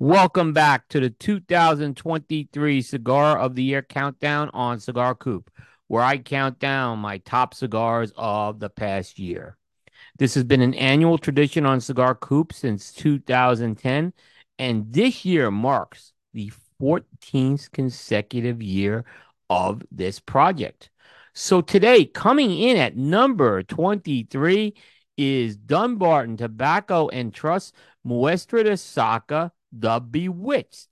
Welcome back to the 2023 Cigar of the Year countdown on Cigar Coop, where I count down my top cigars of the past year. This has been an annual tradition on Cigar Coop since 2010, and this year marks the 14th consecutive year of this project. So today, coming in at number 23 is Dunbarton Tobacco and Trust Muestra de Saka The Bewitched.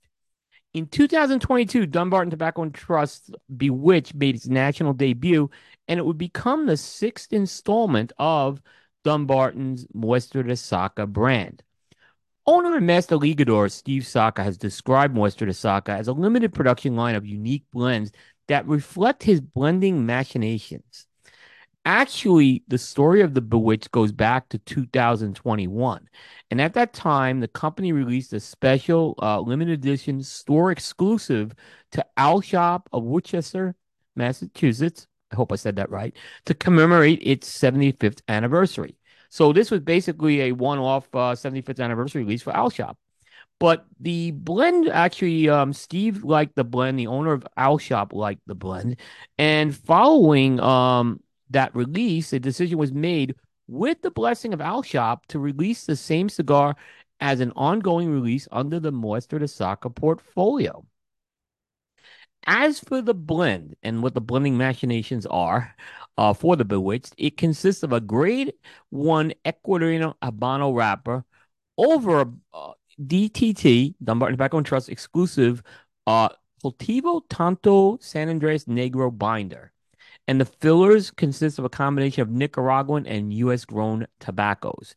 In 2022, Dunbarton Tobacco and Trust Bewitched made its national debut, and it would become the sixth installment of Dunbarton's Muestra de Saka brand. Owner and master ligador Steve Saka has described Muestra de Saka as a limited production line of unique blends that reflect his blending machinations. Actually, the story of the Bewitched goes back to 2021. And at that time, the company released a special uh, limited edition store exclusive to Owl Shop of Worcester, Massachusetts. I hope I said that right. To commemorate its 75th anniversary. So this was basically a one-off uh, 75th anniversary release for Owl Shop. But the blend actually, um, Steve liked the blend. The owner of Owl Shop liked the blend, and following um, that release, a decision was made with the blessing of Owl Shop to release the same cigar as an ongoing release under the Muestra de Saka portfolio. As for the blend and what the blending machinations are uh, for the Bewitched, it consists of a grade one Ecuadorian Habano wrapper over a uh, DTT, Dunbarton Tobacco and Trust exclusive uh, Cultivo Tanto San Andres Negro binder and the fillers consist of a combination of Nicaraguan and U.S. grown tobaccos.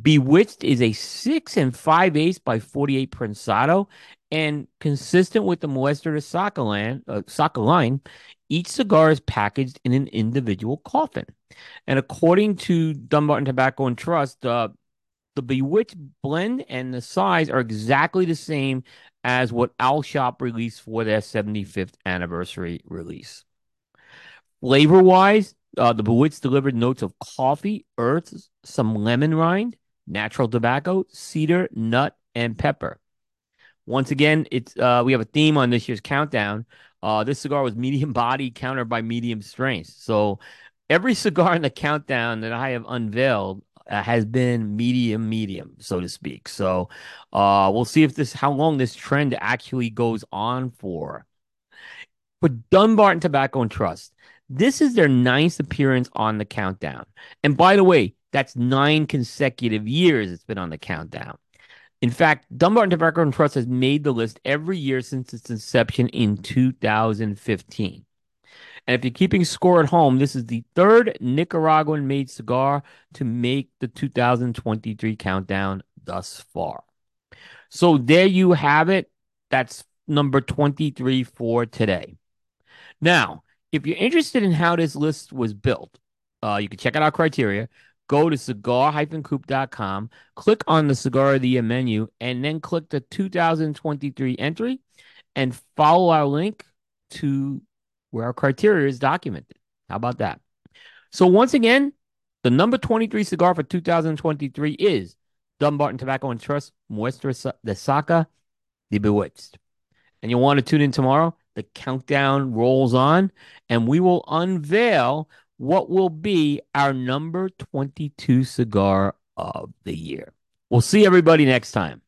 Bewitched is a six and five eighths by 48 Prensado, and consistent with the Muestra de Saka, uh, line, each cigar is packaged in an individual coffin. And according to Dunbarton Tobacco and Trust, uh, the Bewitched blend and the size are exactly the same as what Owl Shop released for their 75th anniversary release. Flavor wise, uh, the Bewitched delivered notes of coffee, earth, some lemon rind, natural tobacco, cedar, nut, and pepper. Once again, it's uh, we have a theme on this year's countdown. Uh, this cigar was medium body, countered by medium strength. So every cigar in the countdown that I have unveiled uh, has been medium, medium, so to speak. So uh, we'll see if this how long this trend actually goes on for. For Dunbarton Tobacco and Trust, this is their ninth appearance on the countdown. And by the way, that's nine consecutive years it's been on the countdown. In fact, Dunbarton Tobacco and Trust has made the list every year since its inception in 2015. And if you're keeping score at home, this is the third Nicaraguan made cigar to make the 2023 countdown thus far. So there you have it. That's number 23 for today. Now, if you're interested in how this list was built, uh, you can check out our criteria. Go to cigar-coop.com, click on the Cigar of the Year menu, and then click the 2023 entry and follow our link to where our criteria is documented. How about that? So, once again, the number 23 cigar for 2023 is Dunbarton Tobacco and Trust Muestra de Saka The Bewitched. And you'll want to tune in tomorrow the countdown rolls on, and we will unveil what will be our number 22 cigar of the year. We'll see everybody next time.